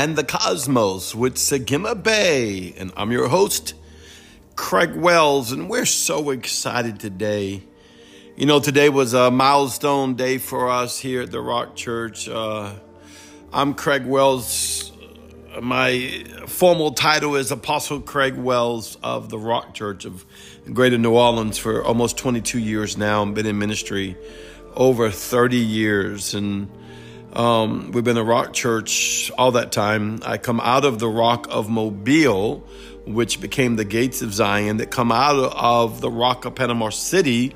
And the Cosmos with Sagima Bay. And I'm your host, Craig Wells, and we're so excited today. You know, today was a milestone day for us here at the Rock Church. Uh, I'm Craig Wells. My formal title is Apostle Craig Wells of the Rock Church of Greater New Orleans for almost 22 years now. I've been in ministry over 30 years. And um, we've been a rock church all that time. I come out of the rock of Mobile, which became the gates of Zion, that come out of the rock of Panama City,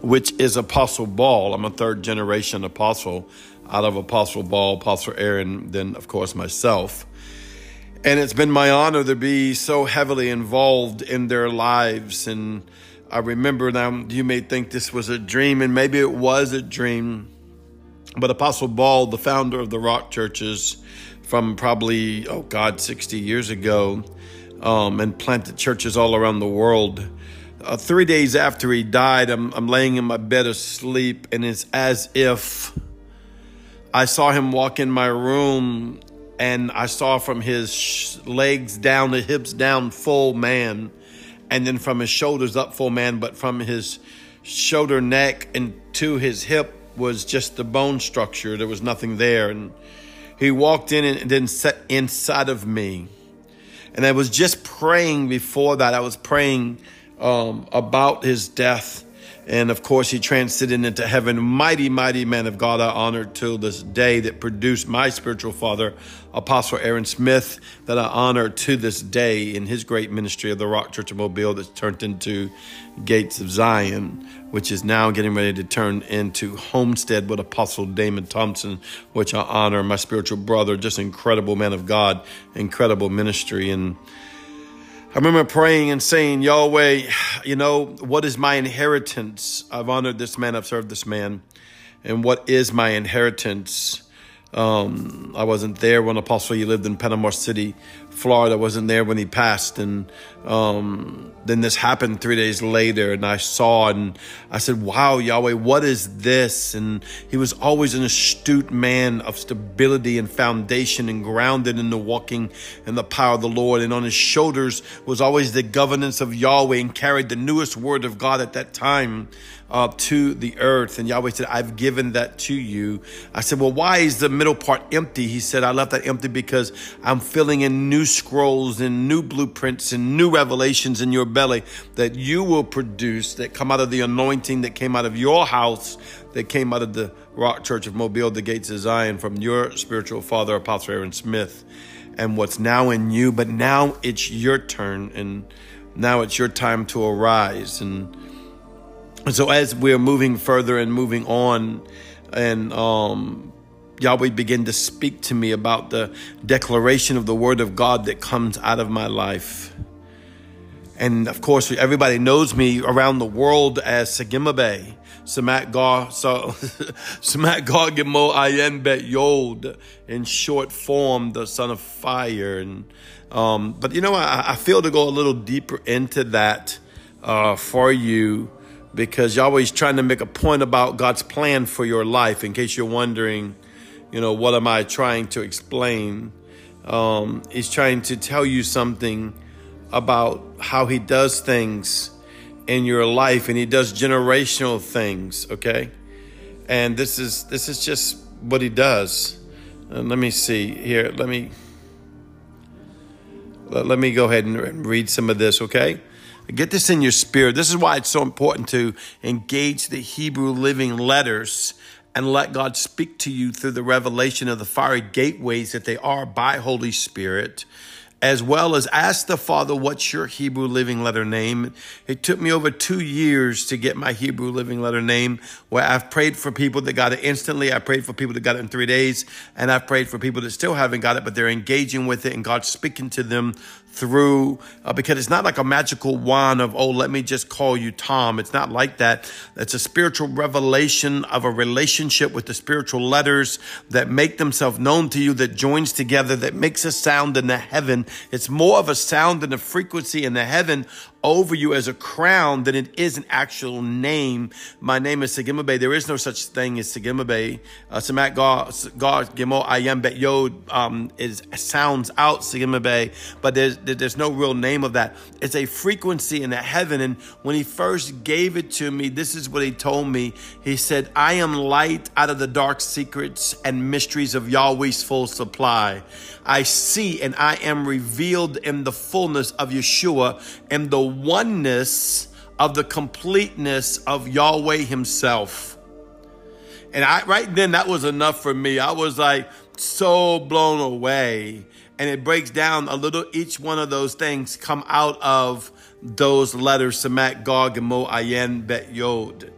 which is Apostle Ball. I'm a third generation apostle out of Apostle Ball, Apostle Aaron, then, of course, myself. And it's been my honor to be so heavily involved in their lives. And I remember now, you may think this was a dream, and maybe it was a dream but Apostle Ball, the founder of the rock churches from probably, oh God, 60 years ago, um, and planted churches all around the world. Uh, three days after he died, I'm, I'm laying in my bed asleep, and it's as if I saw him walk in my room and I saw from his legs down, the hips down, full man, and then from his shoulders up, full man, but from his shoulder neck and to his hip was just the bone structure. There was nothing there. And he walked in and then sat inside of me. And I was just praying before that. I was praying um, about his death and of course, he transcended into heaven. Mighty, mighty man of God, I honor till this day that produced my spiritual father, Apostle Aaron Smith, that I honor to this day in his great ministry of the Rock Church of Mobile that's turned into Gates of Zion, which is now getting ready to turn into Homestead with Apostle Damon Thompson, which I honor, my spiritual brother, just incredible man of God, incredible ministry. And I remember praying and saying, Yahweh, you know, what is my inheritance? I've honored this man, I've served this man. And what is my inheritance? Um, I wasn't there when Apostle you lived in Panama City, Florida. Wasn't there when he passed, and um, then this happened three days later, and I saw and I said, "Wow, Yahweh, what is this?" And he was always an astute man of stability and foundation, and grounded in the walking and the power of the Lord. And on his shoulders was always the governance of Yahweh, and carried the newest word of God at that time uh, to the earth. And Yahweh said, I've given that to you. I said, Well, why is the middle part empty? He said, I left that empty because I'm filling in new scrolls and new blueprints and new revelations in your belly that you will produce that come out of the anointing that came out of your house, that came out of the Rock Church of Mobile, the gates of Zion, from your spiritual father, Apostle Aaron Smith. And what's now in you, but now it's your turn, and now it's your time to arise. And and so as we're moving further and moving on, and um, Yahweh began to speak to me about the declaration of the word of God that comes out of my life. And of course, everybody knows me around the world as Sagima Bay. Samat Gar, so Samat Gar Gemo Ayen Bet Yod, in short form, the son of fire. And um, but you know, I, I, feel to go a little deeper into that uh, for you because Yahweh's trying to make a point about God's plan for your life. In case you're wondering, you know, what am I trying to explain? Um, he's trying to tell you something about how he does things in your life, and he does generational things. Okay, and this is this is just what he does. And let me see here. Let me let, let me go ahead and read some of this. Okay. Get this in your spirit. This is why it's so important to engage the Hebrew living letters and let God speak to you through the revelation of the fiery gateways that they are by Holy Spirit as well as ask the Father, what's your Hebrew living letter name? It took me over two years to get my Hebrew living letter name, where I've prayed for people that got it instantly. I prayed for people that got it in three days, and I've prayed for people that still haven't got it, but they're engaging with it, and God's speaking to them through, uh, because it's not like a magical wand of, oh, let me just call you Tom. It's not like that. It's a spiritual revelation of a relationship with the spiritual letters that make themselves known to you, that joins together, that makes a sound in the heaven it's more of a sound and a frequency in the heaven over you as a crown than it is an actual name. My name is Segimabe. There is no such thing as Segimabe. Uh, Samak God, God, Gimo, I am Bet Yod, um, is, sounds out Segimabe, but there's, there's no real name of that. It's a frequency in the heaven. And when he first gave it to me, this is what he told me. He said, I am light out of the dark secrets and mysteries of Yahweh's full supply. I see and I am revealed in the fullness of Yeshua and the oneness of the completeness of Yahweh Himself. And I right then that was enough for me. I was like so blown away. And it breaks down a little each one of those things come out of those letters Samat Gog and Mo Ayen Bet Yod.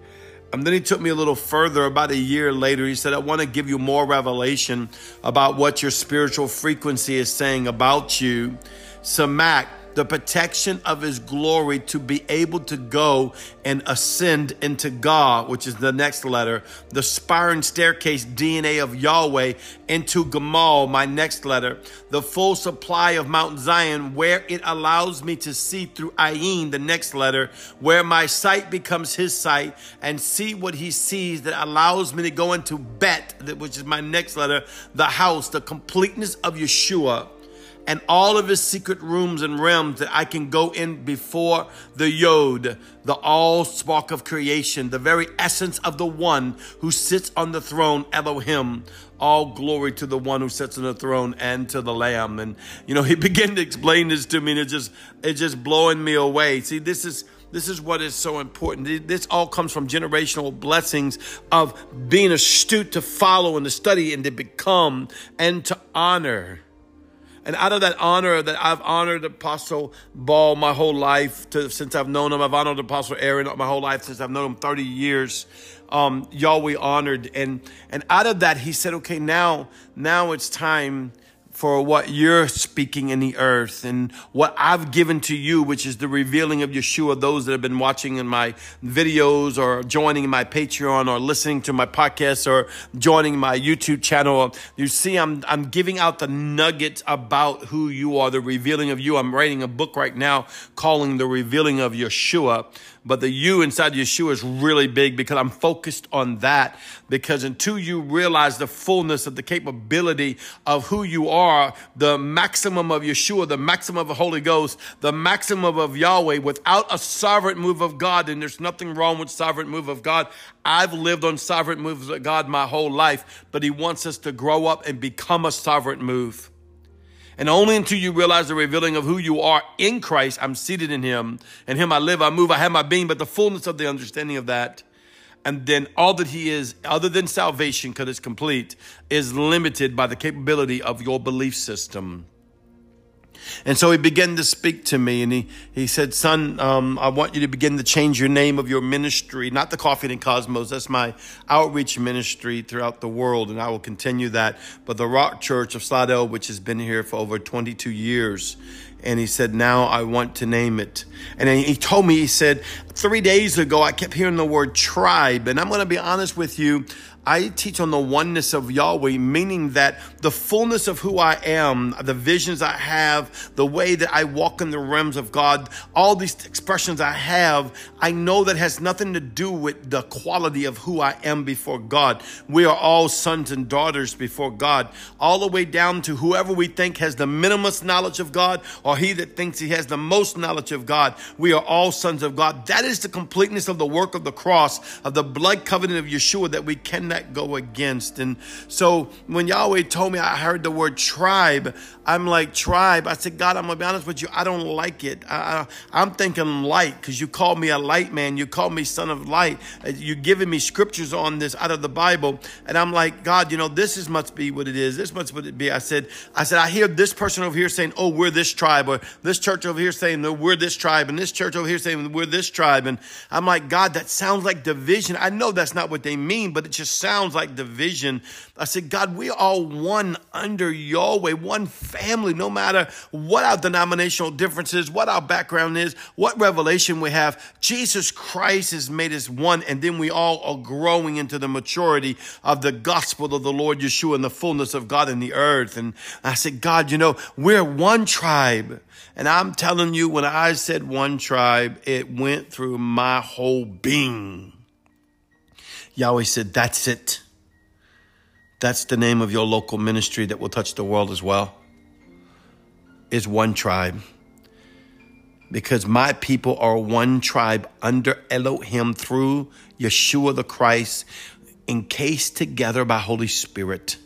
And then he took me a little further about a year later. He said, I want to give you more revelation about what your spiritual frequency is saying about you. Samak, the protection of his glory to be able to go and ascend into God, which is the next letter, the spiring staircase DNA of Yahweh into Gamal, my next letter, the full supply of Mount Zion, where it allows me to see through Ayin, the next letter, where my sight becomes his sight and see what he sees that allows me to go into Bet, which is my next letter, the house, the completeness of Yeshua and all of his secret rooms and realms that I can go in before the Yod, the all spark of creation, the very essence of the one who sits on the throne, Elohim. All glory to the one who sits on the throne and to the Lamb. And you know, he began to explain this to me, and it just it's just blowing me away. See, this is this is what is so important. This all comes from generational blessings of being astute to follow and to study and to become and to honor. And out of that honor that I've honored Apostle Ball my whole life to, since I've known him, I've honored Apostle Aaron my whole life since I've known him 30 years. Um, Yahweh honored. And, and out of that, he said, okay, now, now it's time for what you're speaking in the earth and what I've given to you, which is the revealing of Yeshua. Those that have been watching in my videos or joining my Patreon or listening to my podcast or joining my YouTube channel, you see, I'm, I'm giving out the nuggets about who you are, the revealing of you. I'm writing a book right now calling The Revealing of Yeshua. But the you inside Yeshua is really big because I'm focused on that. Because until you realize the fullness of the capability of who you are, the maximum of Yeshua, the maximum of the Holy Ghost, the maximum of Yahweh, without a sovereign move of God, and there's nothing wrong with sovereign move of God. I've lived on sovereign moves of God my whole life, but He wants us to grow up and become a sovereign move. And only until you realize the revealing of who you are in Christ, I'm seated in Him. In Him I live, I move, I have my being, but the fullness of the understanding of that. And then all that He is, other than salvation, because it's complete, is limited by the capability of your belief system. And so he began to speak to me and he, he said, Son, um, I want you to begin to change your name of your ministry, not the Coffee and Cosmos. That's my outreach ministry throughout the world, and I will continue that. But the Rock Church of Slidell, which has been here for over 22 years. And he said, Now I want to name it. And he told me, he said, Three days ago, I kept hearing the word tribe. And I'm going to be honest with you. I teach on the oneness of Yahweh, meaning that the fullness of who I am, the visions I have, the way that I walk in the realms of God, all these expressions I have, I know that has nothing to do with the quality of who I am before God. We are all sons and daughters before God, all the way down to whoever we think has the minimum knowledge of God or he that thinks he has the most knowledge of God. We are all sons of God. That is the completeness of the work of the cross, of the blood covenant of Yeshua that we cannot that go against? And so when Yahweh told me I heard the word tribe, I'm like, tribe. I said, God, I'm going to be honest with you. I don't like it. I, am thinking light because you called me a light man. You called me son of light. Uh, You're giving me scriptures on this out of the Bible. And I'm like, God, you know, this is must be what it is. This must what it be. I said, I said, I hear this person over here saying, oh, we're this tribe, or this church over here saying, no, we're this tribe, and this church over here saying, we're this tribe. And I'm like, God, that sounds like division. I know that's not what they mean, but it just sounds like division. I said, God, we are one under Yahweh, one family, no matter what our denominational differences, what our background is, what revelation we have. Jesus Christ has made us one, and then we all are growing into the maturity of the gospel of the Lord Yeshua and the fullness of God in the earth. And I said, God, you know, we're one tribe. And I'm telling you, when I said one tribe, it went through my whole being. Yahweh said, That's it. That's the name of your local ministry that will touch the world as well. Is one tribe. Because my people are one tribe under Elohim through Yeshua the Christ, encased together by Holy Spirit.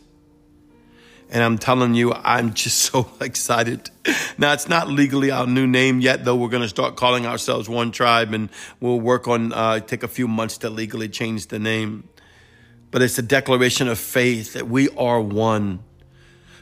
And I'm telling you, I'm just so excited. Now, it's not legally our new name yet, though. We're going to start calling ourselves One Tribe, and we'll work on, uh, take a few months to legally change the name. But it's a declaration of faith that we are one.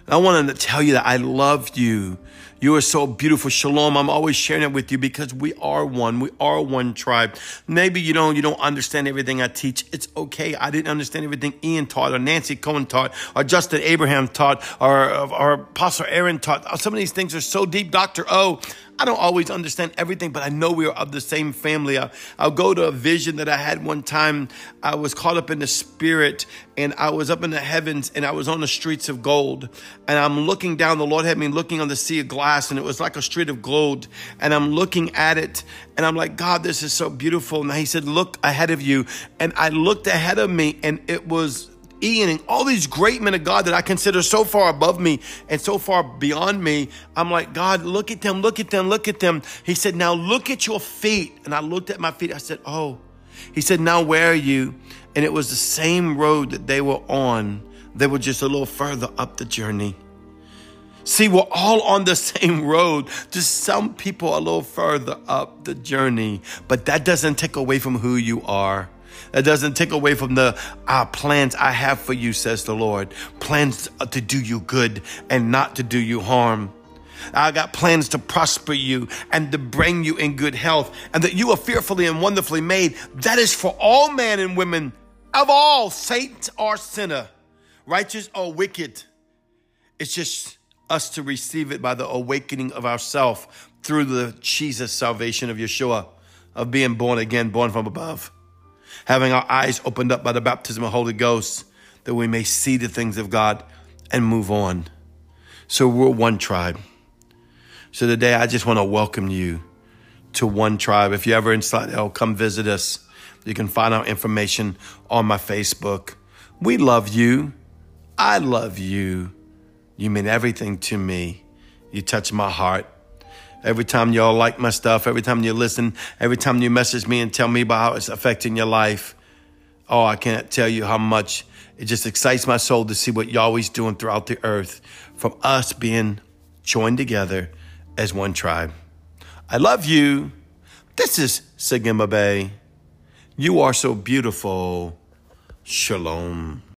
I wanted to tell you that I love you. You are so beautiful. Shalom. I'm always sharing it with you because we are one. We are one tribe. Maybe you don't, you don't understand everything I teach. It's okay. I didn't understand everything Ian taught or Nancy Coen taught or Justin Abraham taught or, or Apostle Aaron taught. Some of these things are so deep. Dr. O, I don't always understand everything, but I know we are of the same family. I'll, I'll, go to a vision that I had one time. I was caught up in the spirit and I was up in the heavens and I was on the streets of gold. And I'm looking down. The Lord had me looking on the sea of glass and it was like a street of gold. And I'm looking at it and I'm like, God, this is so beautiful. And He said, Look ahead of you. And I looked ahead of me and it was Ian and all these great men of God that I consider so far above me and so far beyond me. I'm like, God, look at them, look at them, look at them. He said, Now look at your feet. And I looked at my feet. I said, Oh. He said, Now where are you? And it was the same road that they were on. They were just a little further up the journey. See, we're all on the same road. Just some people a little further up the journey, but that doesn't take away from who you are. That doesn't take away from the uh, plans I have for you, says the Lord. Plans to do you good and not to do you harm. I got plans to prosper you and to bring you in good health, and that you are fearfully and wonderfully made. That is for all men and women of all, saint or sinner, righteous or wicked. It's just us to receive it by the awakening of ourself through the Jesus salvation of Yeshua, of being born again, born from above having our eyes opened up by the baptism of the Holy Ghost, that we may see the things of God and move on. So we're one tribe. So today I just want to welcome you to one tribe. If you're ever in Slidell, come visit us. You can find out information on my Facebook. We love you. I love you. You mean everything to me. You touch my heart. Every time y'all like my stuff, every time you listen, every time you message me and tell me about how it's affecting your life. Oh, I can't tell you how much it just excites my soul to see what y'all Yahweh's doing throughout the earth from us being joined together as one tribe. I love you. This is Sagima Bay. You are so beautiful. Shalom.